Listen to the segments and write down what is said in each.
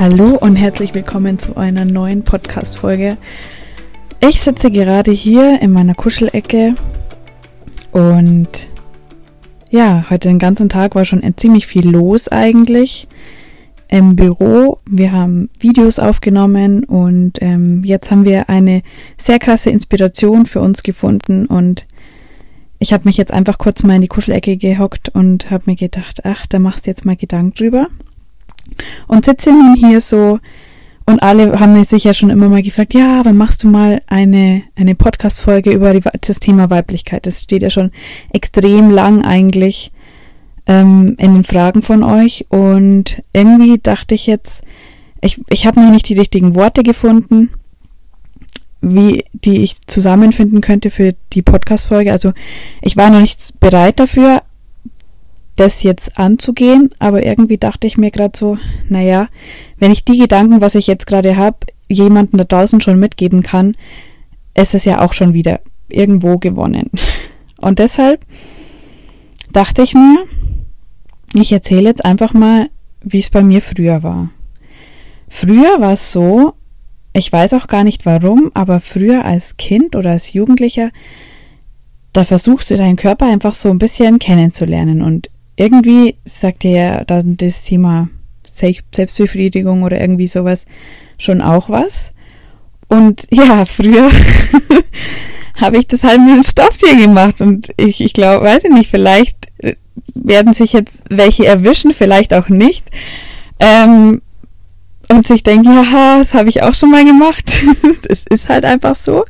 Hallo und herzlich willkommen zu einer neuen Podcast-Folge. Ich sitze gerade hier in meiner Kuschelecke und ja, heute den ganzen Tag war schon ziemlich viel los eigentlich im Büro. Wir haben Videos aufgenommen und ähm, jetzt haben wir eine sehr krasse Inspiration für uns gefunden und ich habe mich jetzt einfach kurz mal in die Kuschelecke gehockt und habe mir gedacht, ach, da machst du jetzt mal Gedanken drüber. Und sitze nun hier so und alle haben mich sicher schon immer mal gefragt, ja, wann machst du mal eine, eine Podcast-Folge über die, das Thema Weiblichkeit? Das steht ja schon extrem lang eigentlich ähm, in den Fragen von euch. Und irgendwie dachte ich jetzt, ich, ich habe noch nicht die richtigen Worte gefunden, wie die ich zusammenfinden könnte für die Podcast-Folge. Also ich war noch nicht bereit dafür, das jetzt anzugehen, aber irgendwie dachte ich mir gerade so, naja, wenn ich die Gedanken, was ich jetzt gerade habe, jemanden da draußen schon mitgeben kann, ist es ja auch schon wieder irgendwo gewonnen. Und deshalb dachte ich mir, ich erzähle jetzt einfach mal, wie es bei mir früher war. Früher war es so, ich weiß auch gar nicht warum, aber früher als Kind oder als Jugendlicher, da versuchst du deinen Körper einfach so ein bisschen kennenzulernen und irgendwie sagt ja dann das Thema Selbstbefriedigung oder irgendwie sowas schon auch was. Und ja, früher habe ich das halt mit einem Stofftier gemacht und ich, ich glaube, weiß ich nicht, vielleicht äh, werden sich jetzt welche erwischen, vielleicht auch nicht. Ähm, und sich denken, ja, das habe ich auch schon mal gemacht. das ist halt einfach so.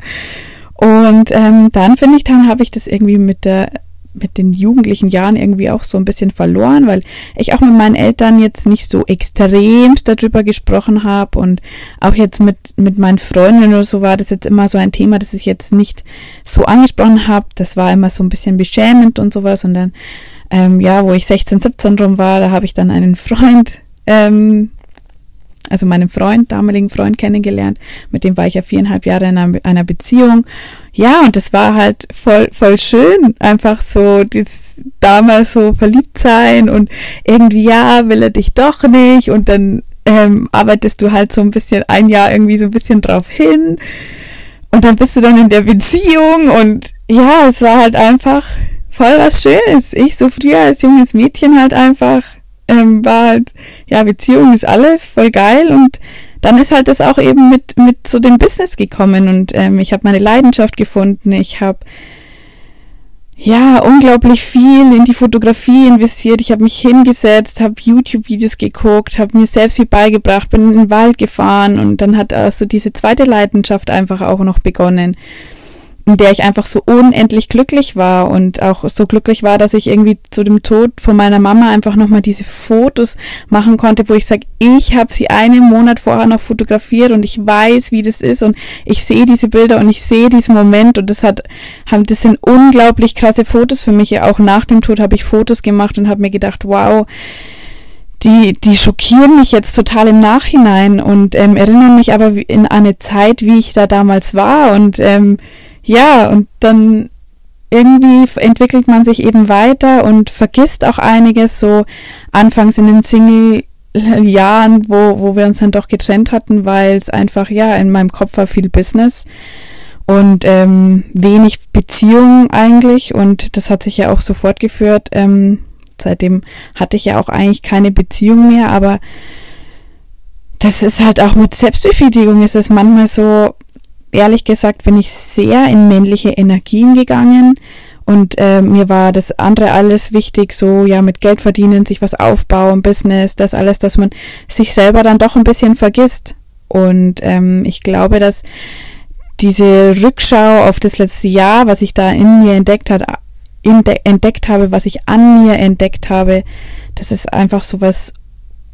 Und ähm, dann finde ich, dann habe ich das irgendwie mit der mit den jugendlichen Jahren irgendwie auch so ein bisschen verloren, weil ich auch mit meinen Eltern jetzt nicht so extremst darüber gesprochen habe und auch jetzt mit, mit meinen Freunden oder so war das jetzt immer so ein Thema, das ich jetzt nicht so angesprochen habe. Das war immer so ein bisschen beschämend und sowas und dann, ähm, ja, wo ich 16, 17 rum war, da habe ich dann einen Freund ähm, also meinen Freund, damaligen Freund kennengelernt. Mit dem war ich ja viereinhalb Jahre in einer, Beziehung. Ja, und das war halt voll, voll schön. Einfach so, dieses damals so verliebt sein und irgendwie, ja, will er dich doch nicht. Und dann ähm, arbeitest du halt so ein bisschen ein Jahr irgendwie so ein bisschen drauf hin. Und dann bist du dann in der Beziehung und ja, es war halt einfach voll was Schönes. Ich so früher als junges Mädchen halt einfach ähm, war halt, ja, Beziehung ist alles, voll geil. Und dann ist halt das auch eben mit, mit zu dem Business gekommen. Und ähm, ich habe meine Leidenschaft gefunden, ich habe ja unglaublich viel in die Fotografie investiert, ich habe mich hingesetzt, habe YouTube-Videos geguckt, habe mir selbst viel beigebracht, bin in den Wald gefahren. Und dann hat also diese zweite Leidenschaft einfach auch noch begonnen in der ich einfach so unendlich glücklich war und auch so glücklich war, dass ich irgendwie zu dem Tod von meiner Mama einfach nochmal diese Fotos machen konnte, wo ich sage, ich habe sie einen Monat vorher noch fotografiert und ich weiß, wie das ist und ich sehe diese Bilder und ich sehe diesen Moment und das hat, das sind unglaublich krasse Fotos für mich. Auch nach dem Tod habe ich Fotos gemacht und habe mir gedacht, wow, die, die schockieren mich jetzt total im Nachhinein und ähm, erinnern mich aber in eine Zeit, wie ich da damals war und ähm, ja, und dann irgendwie entwickelt man sich eben weiter und vergisst auch einiges, so anfangs in den Single-Jahren, wo, wo wir uns dann doch getrennt hatten, weil es einfach, ja, in meinem Kopf war viel Business und ähm, wenig Beziehung eigentlich und das hat sich ja auch so fortgeführt. Ähm, seitdem hatte ich ja auch eigentlich keine Beziehung mehr, aber das ist halt auch mit Selbstbefriedigung ist es manchmal so, ehrlich gesagt bin ich sehr in männliche Energien gegangen und äh, mir war das andere alles wichtig, so ja mit Geld verdienen, sich was aufbauen, Business, das alles, dass man sich selber dann doch ein bisschen vergisst. Und ähm, ich glaube, dass diese Rückschau auf das letzte Jahr, was ich da in mir entdeckt hat, entdeckt habe, was ich an mir entdeckt habe, das ist einfach so was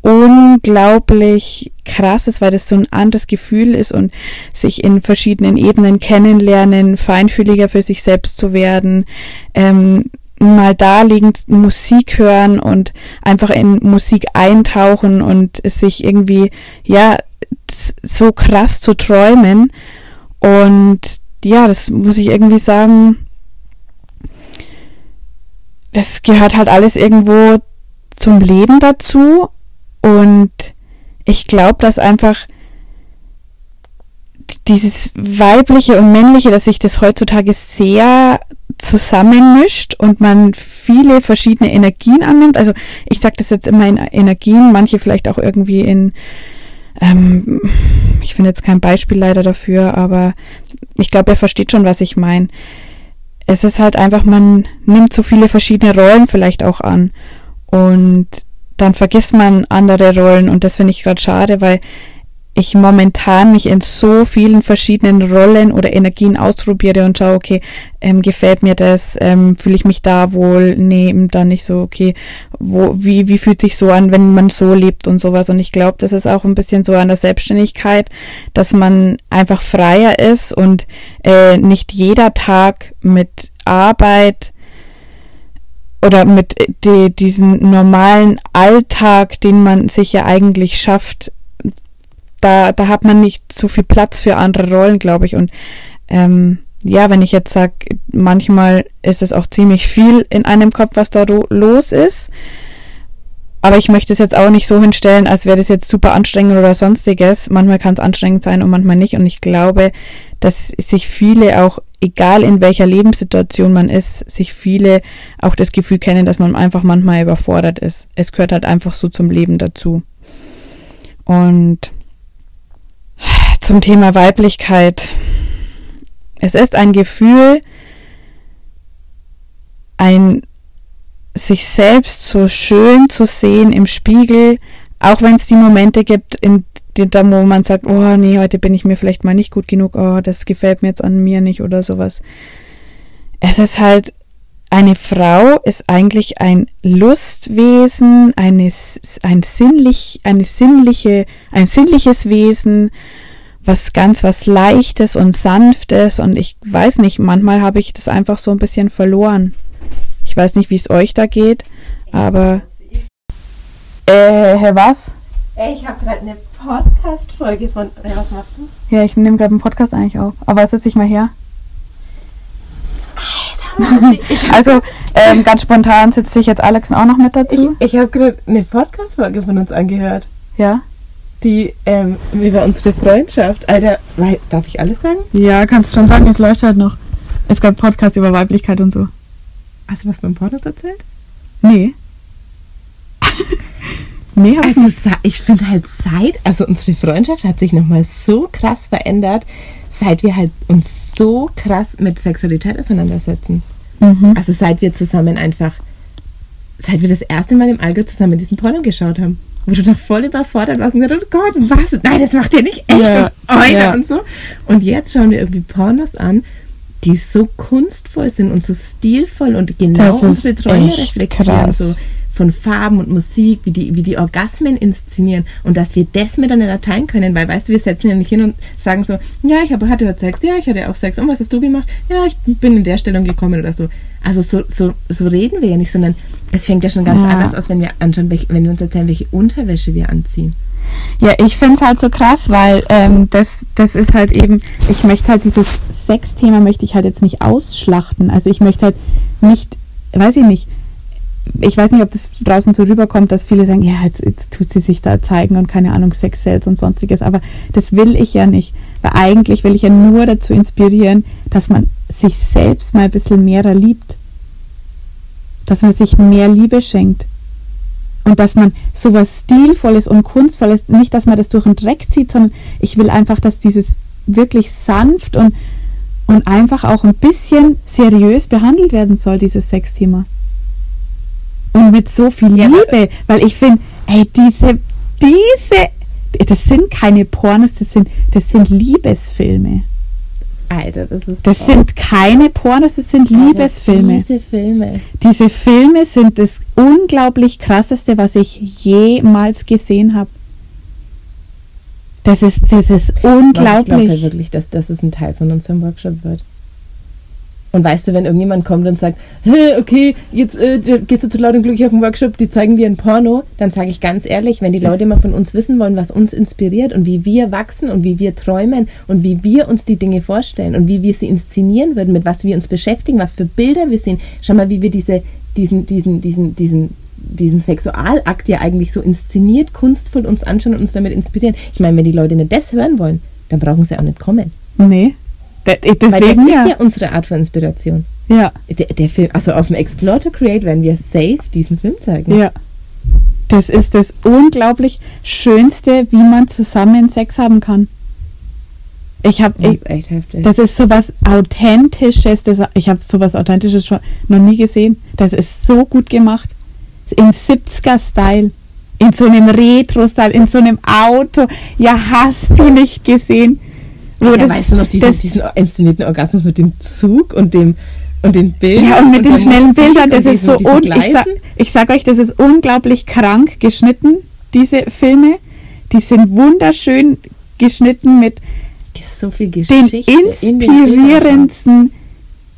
unglaublich krass ist, weil das so ein anderes Gefühl ist und sich in verschiedenen Ebenen kennenlernen, feinfühliger für sich selbst zu werden, ähm, mal da liegend Musik hören und einfach in Musik eintauchen und sich irgendwie, ja, so krass zu träumen. Und ja, das muss ich irgendwie sagen, das gehört halt alles irgendwo zum Leben dazu und ich glaube, dass einfach dieses weibliche und männliche, dass sich das heutzutage sehr zusammenmischt und man viele verschiedene Energien annimmt. Also ich sage das jetzt immer in Energien, manche vielleicht auch irgendwie in, ähm, ich finde jetzt kein Beispiel leider dafür, aber ich glaube, er versteht schon, was ich meine. Es ist halt einfach, man nimmt so viele verschiedene Rollen vielleicht auch an und dann vergisst man andere Rollen und das finde ich gerade schade, weil ich momentan mich in so vielen verschiedenen Rollen oder Energien ausprobiere und schaue, okay, ähm, gefällt mir das, ähm, fühle ich mich da wohl, nee, dann nicht so, okay, wo, wie, wie fühlt sich so an, wenn man so lebt und sowas. Und ich glaube, das ist auch ein bisschen so an der Selbstständigkeit, dass man einfach freier ist und äh, nicht jeder Tag mit Arbeit oder mit äh, die, diesen normalen Alltag, den man sich ja eigentlich schafft, da, da hat man nicht so viel Platz für andere Rollen, glaube ich. Und ähm, ja, wenn ich jetzt sage, manchmal ist es auch ziemlich viel in einem Kopf, was da los ist. Aber ich möchte es jetzt auch nicht so hinstellen, als wäre das jetzt super anstrengend oder sonstiges. Manchmal kann es anstrengend sein und manchmal nicht. Und ich glaube, dass sich viele auch, egal in welcher Lebenssituation man ist, sich viele auch das Gefühl kennen, dass man einfach manchmal überfordert ist. Es gehört halt einfach so zum Leben dazu. Und zum Thema Weiblichkeit. Es ist ein Gefühl, ein sich selbst so schön zu sehen im Spiegel, auch wenn es die Momente gibt, in denen wo man sagt, oh nee, heute bin ich mir vielleicht mal nicht gut genug, oh, das gefällt mir jetzt an mir nicht oder sowas. Es ist halt, eine Frau ist eigentlich ein Lustwesen, eine, ein sinnlich, eine sinnliche, ein sinnliches Wesen, was ganz was Leichtes und Sanftes und ich weiß nicht, manchmal habe ich das einfach so ein bisschen verloren. Ich weiß nicht, wie es euch da geht, aber. Äh, was? Ich habe gerade eine Podcast-Folge von. Was machst du? Ja, ich nehme gerade einen Podcast eigentlich auf. Aber es ist nicht mal her. Alter, also ähm, ganz spontan sitzt sich jetzt Alex auch noch mit dazu. Ich, ich habe gerade eine Podcast-Folge von uns angehört. Ja die ähm, über unsere Freundschaft. Alter, darf ich alles sagen? Ja, kannst schon sagen, es läuft halt noch. Es gab Podcast über Weiblichkeit und so. Hast du was beim Podcast erzählt? Nee. Nee, also ich, ich finde halt seit, also unsere Freundschaft hat sich nochmal so krass verändert, seit wir halt uns so krass mit Sexualität auseinandersetzen. Mhm. Also seit wir zusammen einfach, seit wir das erste Mal im Allgäu zusammen diesen Porno geschaut haben wo du doch voll überfordert warst und gesagt, oh Gott, was? Nein, das macht ihr nicht echt ja, und, ja. und so. Und jetzt schauen wir irgendwie Pornos an, die so kunstvoll sind und so stilvoll und genau unsere Träume reflektieren. So von Farben und Musik, wie die, wie die Orgasmen inszenieren und dass wir das miteinander teilen können, weil weißt du, wir setzen ja nicht hin und sagen so, ja, ich habe, hatte heute Sex, ja, ich hatte auch Sex und was hast du gemacht? Ja, ich bin in der Stellung gekommen oder so. Also so, so, so reden wir ja nicht, sondern es fängt ja schon ganz ja. anders aus, wenn wir anschauen, welche, wenn wir uns erzählen, welche Unterwäsche wir anziehen. Ja, ich finde es halt so krass, weil ähm, das, das ist halt eben, ich möchte halt dieses Sex-Thema möchte ich halt jetzt nicht ausschlachten. Also ich möchte halt nicht, weiß ich nicht, ich weiß nicht, ob das draußen so rüberkommt, dass viele sagen, ja, jetzt, jetzt tut sie sich da zeigen und keine Ahnung, Sex Sales und sonstiges, aber das will ich ja nicht, weil eigentlich will ich ja nur dazu inspirieren, dass man sich selbst mal ein bisschen mehr liebt. Dass man sich mehr Liebe schenkt. Und dass man sowas Stilvolles und Kunstvolles, nicht, dass man das durch den Dreck zieht, sondern ich will einfach, dass dieses wirklich sanft und, und einfach auch ein bisschen seriös behandelt werden soll, dieses Sexthema. Und mit so viel ja, Liebe, weil ich finde, ey, diese, diese, das sind keine Pornos, das sind, das sind Liebesfilme. Alter, das ist. Das sind keine Pornos, das sind Alter, Liebesfilme. Diese Filme. Diese Filme sind das unglaublich krasseste, was ich jemals gesehen habe. Das ist, das ist unglaublich. ich glaube halt wirklich, dass das ein Teil von unserem Workshop wird. Und weißt du, wenn irgendjemand kommt und sagt, okay, jetzt äh, gehst du zu laut und glücklich auf den Workshop, die zeigen dir ein Porno, dann sage ich ganz ehrlich, wenn die Leute mal von uns wissen wollen, was uns inspiriert und wie wir wachsen und wie wir träumen und wie wir uns die Dinge vorstellen und wie wir sie inszenieren würden, mit was wir uns beschäftigen, was für Bilder wir sehen, schau mal, wie wir diese, diesen, diesen, diesen, diesen diesen Sexualakt ja eigentlich so inszeniert, kunstvoll uns anschauen und uns damit inspirieren. Ich meine, wenn die Leute nicht das hören wollen, dann brauchen sie auch nicht kommen. Nee. Da- Deswegen Weil das ja. ist ja unsere Art von Inspiration. ja. Der, der Film, also auf dem Explore to Create werden wir safe diesen Film zeigen. Ja. Das ist das unglaublich Schönste, wie man zusammen Sex haben kann. Ich habe, Das ist echt heftig. das ist sowas Authentisches. Das, ich habe sowas Authentisches schon noch nie gesehen. Das ist so gut gemacht. Im 70er-Style. In so einem Retro-Style, in so einem Auto. Ja, hast du nicht gesehen? Ja, das- weißt du noch diesen, das- diesen inszenierten Orgasmus mit dem Zug und dem und den Bildern? Ja, und mit den der schnellen Bildern, und das ist so un ich, sa Gleisen? ich sag euch, das ist unglaublich krank geschnitten, diese Filme. Die sind wunderschön geschnitten mit so viel den Geschichte in den inspirierendsten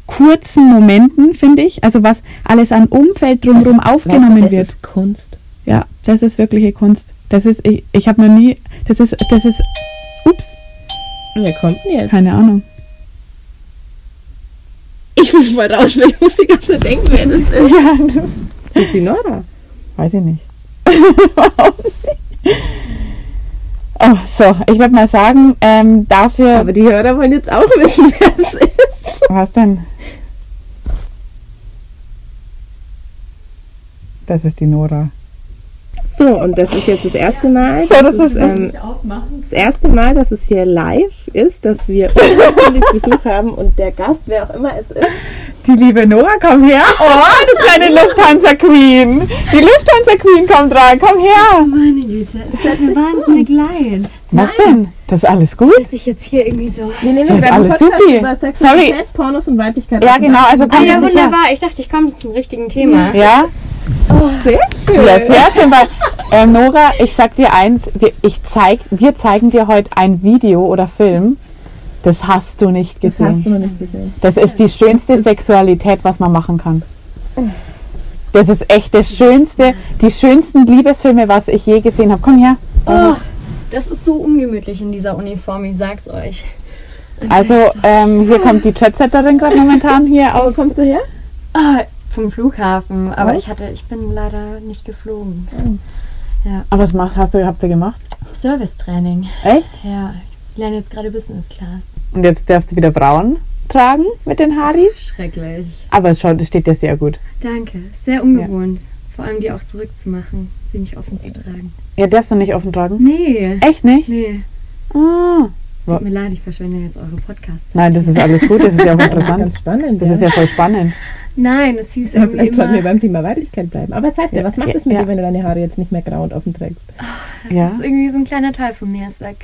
kurzen Momenten, finde ich. Also was alles an Umfeld drumherum Das- aufgenommen weißt du, das wird. ist Kunst. Ja, das ist wirkliche Kunst. Das ist, ich, ich habe noch nie, das ist, das ist, ups, Wer kommt denn jetzt? keine Ahnung. Ich will mal raus, weil ich muss die ganze Zeit denken, wer das ist. Ja, das ist die Nora. Weiß ich nicht. oh, so, ich würde mal sagen, ähm, dafür. Aber die Hörer wollen jetzt auch wissen, wer es ist. was denn? Das ist die Nora. So, und das ist jetzt das erste Mal. So, das ist- ähm, das erste Mal, dass es hier live ist, dass wir unglaublich Besuch haben und der Gast, wer auch immer es ist, Die liebe Nora, komm her. Oh, du kleine Lufthansa Queen. Die Lufthansa Queen kommt rein. Komm her. Meine Güte, es tut mir wahnsinnig leid, Was denn? Das ist alles gut? dass ich jetzt hier irgendwie so. wir nehmen Das ist alles über Sexualität, Pornos und Weiblichkeit. Ja, genau. Also Ah komm ja, Sie sicher. wunderbar. Ich dachte, ich komme zum richtigen Thema. Ja, Sehr schön. ja, sehr schön. Weil, ähm, Nora, ich sag dir eins, wir- ich zeig, wir zeigen dir heute ein Video oder Film. Das hast du nicht Das gesehen. hast du noch nicht gesehen. Das ist die schönste Sexualität, was man machen kann. Das ist echt das Schönste, die schönsten Liebesfilme, was ich je gesehen habe. Komm her. Oh, das ist so ungemütlich in dieser Uniform, ich sag's euch. Also ähm, hier kommt die Chatsetterin gerade momentan hier Wo aus. kommst du her? Ah, vom Flughafen, aber Was? ich hatte, ich bin leider nicht geflogen. Aber was machst, hast du, habt ihr gemacht? Servicetraining. Echt? Ja, ich lerne jetzt gerade Business Class. Und jetzt darfst du wieder braun tragen mit den Haari. Schrecklich. Aber es steht dir sehr gut. Danke. Sehr ungewohnt. Vor allem die auch zurückzumachen, sie nicht offen zu tragen. Ja, darfst du nicht offen tragen? Nee. Echt nicht? Nee. Ah. Tut mir leid, ich verschwende jetzt eure Podcasts. Nein, das ist alles gut, das ist ja auch interessant. spannend. Das ist ja voll spannend. Nein, es hieß Ja, irgendwie vielleicht sollten wir beim Thema Weiblichkeit bleiben. Aber was heißt ja, was macht Ja, es mit ja. dir, wenn du deine Haare jetzt nicht mehr grau und offen trägst? Ja. das ist irgendwie so ein kleiner Teil von mir ist weg.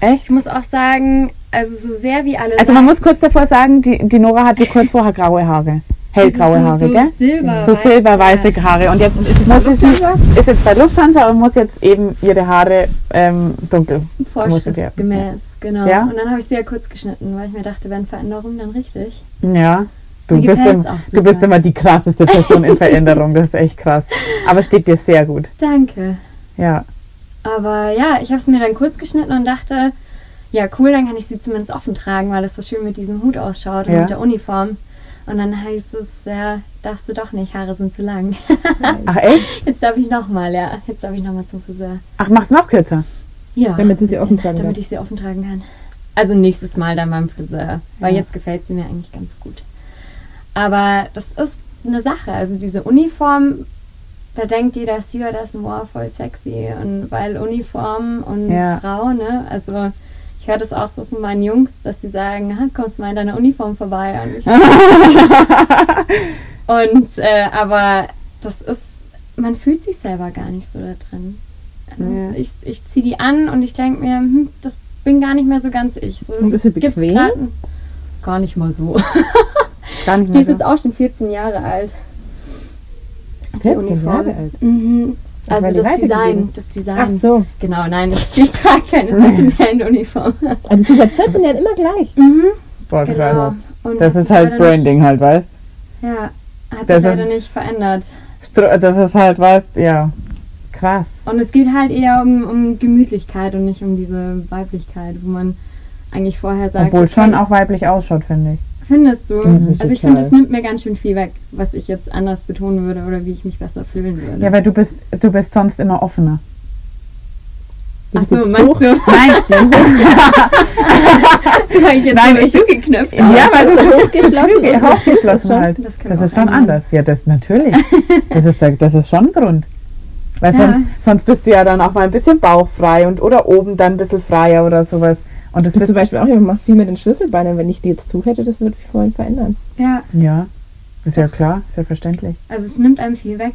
Echt? Ich muss auch sagen, also so sehr wie alle Also man muss kurz davor sagen, die, die Nora hatte kurz vorher graue Haare. Hellgraue so, Haare, so gell? Silber, So silberweiße Haare. Und jetzt muss sie, sie ist jetzt bei Lufthansa und muss jetzt eben ihre Haare ähm, dunkel. Vorschriftsgemäß, genau. Ja? Und dann habe ich sie ja kurz geschnitten, weil ich mir dachte, wenn Veränderung, dann richtig. Ja. Du bist, im, du bist immer die krasseste Person in Veränderung. Das ist echt krass. Aber steht dir sehr gut. Danke. Ja. Aber ja, ich habe es mir dann kurz geschnitten und dachte, ja cool, dann kann ich sie zumindest offen tragen, weil es so schön mit diesem Hut ausschaut und Ja. mit der Uniform. Und dann heißt es, ja, darfst du doch nicht, Haare sind zu lang. Ach echt? Jetzt darf ich nochmal, ja. Jetzt darf ich nochmal zum Friseur. Ach, mach's noch kürzer. Ja. Damit sie sie offen tragen Damit darf. ich sie offen tragen kann. Also nächstes Mal dann beim Friseur. Weil Ja. jetzt gefällt sie mir eigentlich ganz gut. Aber das ist eine Sache. Also diese Uniform, da denkt jeder Stewardess, wow, voll sexy. Und weil Uniform und Ja. Frau, ne? Also ich höre das auch so von meinen Jungs, dass die sagen, "Ha, kommst du mal in deiner Uniform vorbei? Und, ich, und äh, aber das ist, man fühlt sich selber gar nicht so da drin. Also Ja. Ich, ich ziehe die an und ich denke mir, hm, das bin gar nicht mehr so ganz ich. So, sie gibt's bequem? ein- Gar nicht mal so. Gar nicht Die ist jetzt auch schon 14 Jahre alt. Die 14 Uniform. Jahre alt? Mhm. Also die das Design, das Design. Ach so. Genau, nein, ich, ich trage keine Secondhand-Uniform. Also du seit 14 Jahren immer gleich. mhm, Boah, genau. krass. Und Das ist halt leider nicht- Branding halt, weißt? Ja, hat Das sich leider nicht verändert. Das ist halt, weißt, ja. Krass. Und es geht halt eher um, um Gemütlichkeit und nicht um diese Weiblichkeit, wo man eigentlich vorher sagt, Obwohl okay, schon auch weiblich ausschaut, finde ich. Findest du? Mhm, also ich finde, das nimmt mir ganz schön viel weg, was ich jetzt anders betonen würde oder wie ich mich besser fühlen würde. Ja, weil du bist, du bist sonst immer offener. Ach so, meinst du? Nein, Weil ich jetzt Nein, so ich- zugeknöpft ja, weil du hochgeschlossen Hochgeschlossen, hochgeschlossen das halt. das Das ist schon sein, anders. Ja, das natürlich. Das ist, der, das ist schon ein Grund. Weil Ja. sonst, sonst bist du ja dann auch mal ein bisschen bauchfrei und oder oben dann ein bisschen freier oder sowas. Und das bist zum Beispiel auch, ich mache viel mit den Schlüsselbeinen. Wenn ich die jetzt zu hätte, das würde mich vorhin verändern. Ja, Ja, ist ja klar, ist ja verständlich. also es nimmt einem viel weg.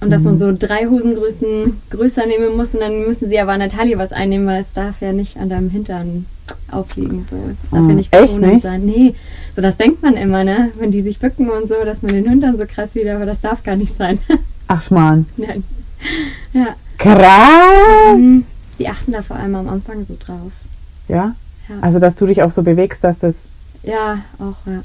Und dass Mhm. man so drei Hosengrößen größer nehmen muss und dann müssen sie aber an der Taille was einnehmen, weil es darf ja nicht an deinem Hintern aufliegen. So. Es darf Ah, ja nicht betonend nicht? sein. Nee, so das denkt man immer, ne? Wenn die sich bücken und so, dass man den Hintern so krass sieht, aber das darf gar nicht sein. Ach, Schmarrn. Nein. Ja. Krass! Mhm. Die achten da vor allem am Anfang so drauf. Ja? Ja. Also, dass du dich auch so bewegst, dass das. Ja, auch, ja.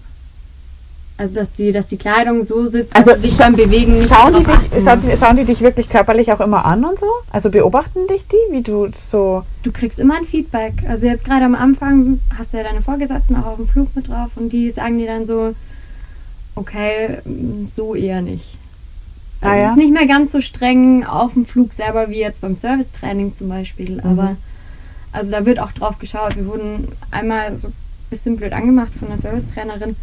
Also, dass die, dass die Kleidung so sitzt, Also, dass dich beim Bewegen Schauen die, dich, schauen, die- schauen die dich wirklich körperlich auch immer an und so? Also beobachten dich die, wie du so. Du kriegst immer ein Feedback. Also jetzt gerade am Anfang hast du ja deine Vorgesetzten auch auf dem Flug mit drauf und die sagen dir dann so, okay, so eher nicht. Also Ah, ja? Es ist nicht mehr ganz so streng auf dem Flug selber wie jetzt beim Servicetraining zum Beispiel, Mhm. aber also da wird auch drauf geschaut. Wir wurden einmal so ein bisschen blöd angemacht von der Servicetrainerin,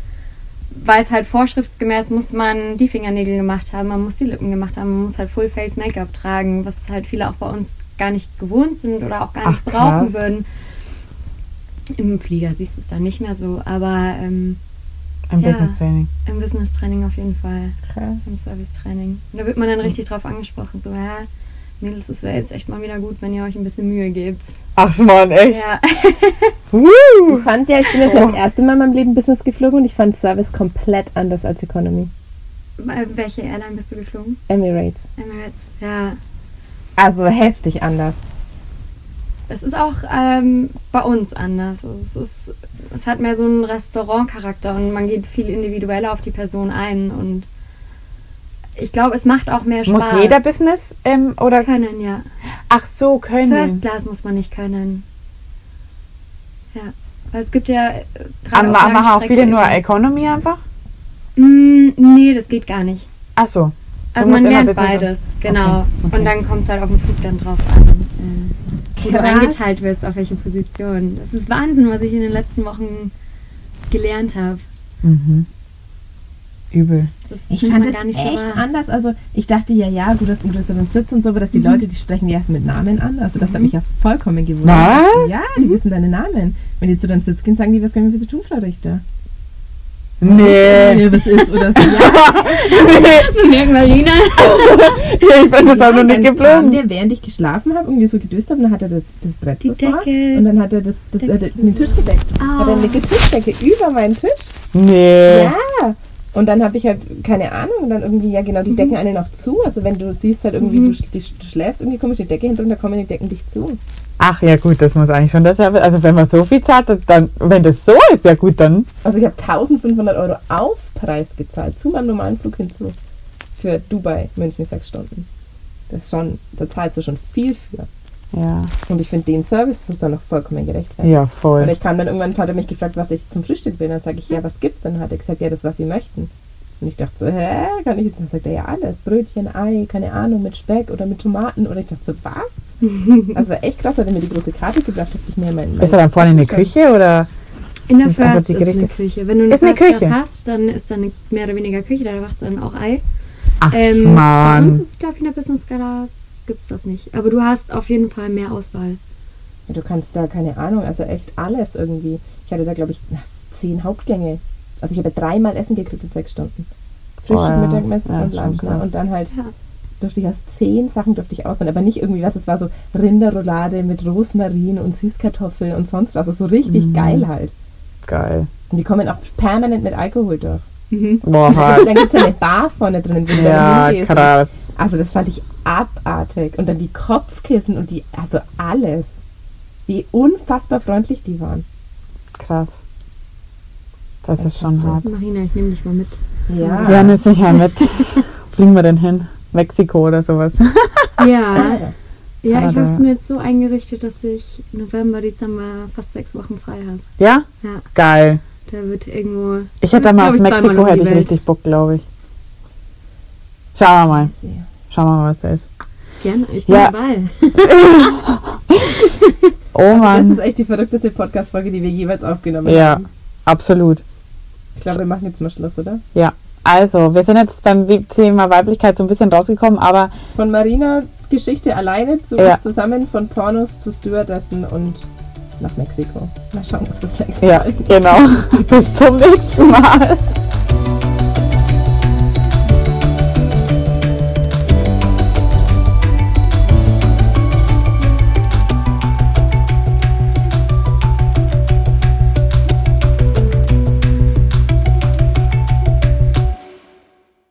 weil es halt vorschriftsgemäß muss man die Fingernägel gemacht haben, man muss die Lippen gemacht haben, man muss halt Full Face Make-up tragen, was halt viele auch bei uns gar nicht gewohnt sind oder auch gar Ach, nicht brauchen krass. würden. Im Flieger siehst du es dann nicht mehr so, aber ähm, Im Ja. Business Training. im Business Training auf jeden Fall, Krass. im Service Training. Und da wird man dann richtig drauf angesprochen, so ja, Mädels, es wäre jetzt echt mal wieder gut, wenn ihr euch ein bisschen Mühe gebt. Ach, Schmarrn, echt? Ja, Ich fand ja, ich bin jetzt das erste Mal in meinem Leben Business geflogen und ich fand Service komplett anders als Economy. Äh, welche Airline bist du geflogen? Emirates. Emirates. Ja, Also heftig anders. Es ist auch ähm, bei uns anders. Also Es, ist, es hat mehr so einen Restaurantcharakter und man geht viel individueller auf die Person ein und ich glaube, es macht auch mehr Spaß. Muss jeder Business ähm, oder. können, ja. Ach so, First können. Class muss man nicht können. Ja, weil es gibt ja äh, gerade Aber auf machen auch viele nur Economy einfach? Mm, nee, das geht gar nicht. Ach so. Also Du man musst immer lernt beides, genau. Okay, okay. Und dann kommt es halt auf den Flug dann drauf an, äh, wo du Krass. reingeteilt wirst, auf welche Position. Das ist Wahnsinn, was ich in den letzten Wochen gelernt habe. Mhm. Übel. Das Ich nimmt fand es gar nicht echt so anders. Also ich dachte ja, ja, gut, dass du größeren Sitz und so, aber dass die Leute, die sprechen die erst mit Namen an. Also das hat mich ja vollkommen gewundert. Was? Ja, die wissen deine Namen. Wenn die zu deinem Sitz gehen, sagen die, was können wir für Sie tun, Frau Richter? Nee. was ist oder so. Ja, Merken Marina. ich bin das auch noch nicht geflogen. der, während ich geschlafen habe, irgendwie so gedöst habe, und dann hat er das, das Brett Die so vor Decke. und dann hat er das, das, äh, den Tisch gedeckt. Ah. Hat er eine dicke Tischdecke über meinen Tisch. Nee. Ja. Und dann habe ich halt, keine Ahnung, und dann irgendwie, ja genau, die Decken eine noch zu. Also wenn du siehst halt irgendwie, du, sch- die, du schläfst, irgendwie komisch die Decke hinter und da kommen die Decken dich zu. Ach ja, gut, das muss eigentlich schon das Service. Also, wenn man so viel zahlt, dann, wenn das so ist, ja gut, dann. Also ich habe 1500 Euro Aufpreis gezahlt, zu meinem normalen Flug hinzu. Für Dubai, München, sechs Stunden. Das ist schon, da zahlst du schon viel für. Ja, Und ich finde den Service ist dann noch vollkommen gerechtfertigt. ja voll. ich kam dann irgendwann, hat er mich gefragt, was ich zum Frühstück will. Dann sage ich, ja, was gibt's? Dann hat er gesagt, ja, das, was Sie möchten. Und ich dachte so, hä, kann ich jetzt? Dann sagt er, ja, alles. Brötchen, Ei, keine Ahnung, mit Speck oder mit Tomaten. Oder ich dachte so, was? Also war echt krass, hat er mir die große Karte gebracht, habe ich mir mein, mein Ist er dann vorne in der Küche oder? In der Das First ist eine. Küche. Wenn du eine Ist eine Küche? Hast, dann ist dann eine mehr oder weniger Küche, da machst du dann auch Ei. Ach, Ähm, bei uns ist, glaube ich, in der Business Class gibt's das nicht. Aber du hast auf jeden Fall mehr Auswahl. Ja, Du kannst da, keine Ahnung, also echt alles irgendwie. Ich hatte da, glaube ich, zehn Hauptgänge. Also ich habe dreimal Essen gekriegt in sechs Stunden. Frühstück, Oh ja. Mittagessen Ja, und Lunch. Ne? Und dann halt Ja. Durfte ich aus zehn Sachen durfte ich auswählen. Aber nicht irgendwie was, es war so Rinderroulade mit Rosmarin und Süßkartoffeln und sonst was. Also so richtig Mhm. geil halt. Geil. Und die kommen auch permanent mit Alkohol durch. Boah, Dann hart. gibt es eine Bar vorne drin, wo du Ja, dann krass. Also das fand ich abartig. Und dann die Kopfkissen und die, also alles. Wie unfassbar freundlich die waren. Krass. Das ist schon hart. Marina, ich nehme dich mal mit. Ja. Ja, nimm sicher mit. Fliegen wir denn hin? Mexiko oder sowas. Ja, Ja, ich habe es mir jetzt so eingerichtet, dass ich November, Dezember fast sechs Wochen frei habe. Ja? Ja, Geil. da wird irgendwo. Ich hätte mal Glaub auf Mexiko hätte ich Welt. richtig Bock, glaube ich. Schauen wir mal. Schauen wir mal, was da ist. Gerne, ich bin Ja. dabei. Oh Das Mann. ist echt die verrückteste Podcast-Folge, die wir jeweils aufgenommen Ja, haben. absolut. Ich glaube, wir machen jetzt mal Schluss, oder? Ja. Also, wir sind jetzt beim Thema Weiblichkeit so ein bisschen rausgekommen, aber Von Marina Geschichte alleine zu Ja. uns zusammen, von Pornos zu Stewardessen und nach Mexiko. Mal schauen, was das nächste ja, Mal ist. genau. Bis zum nächsten Mal.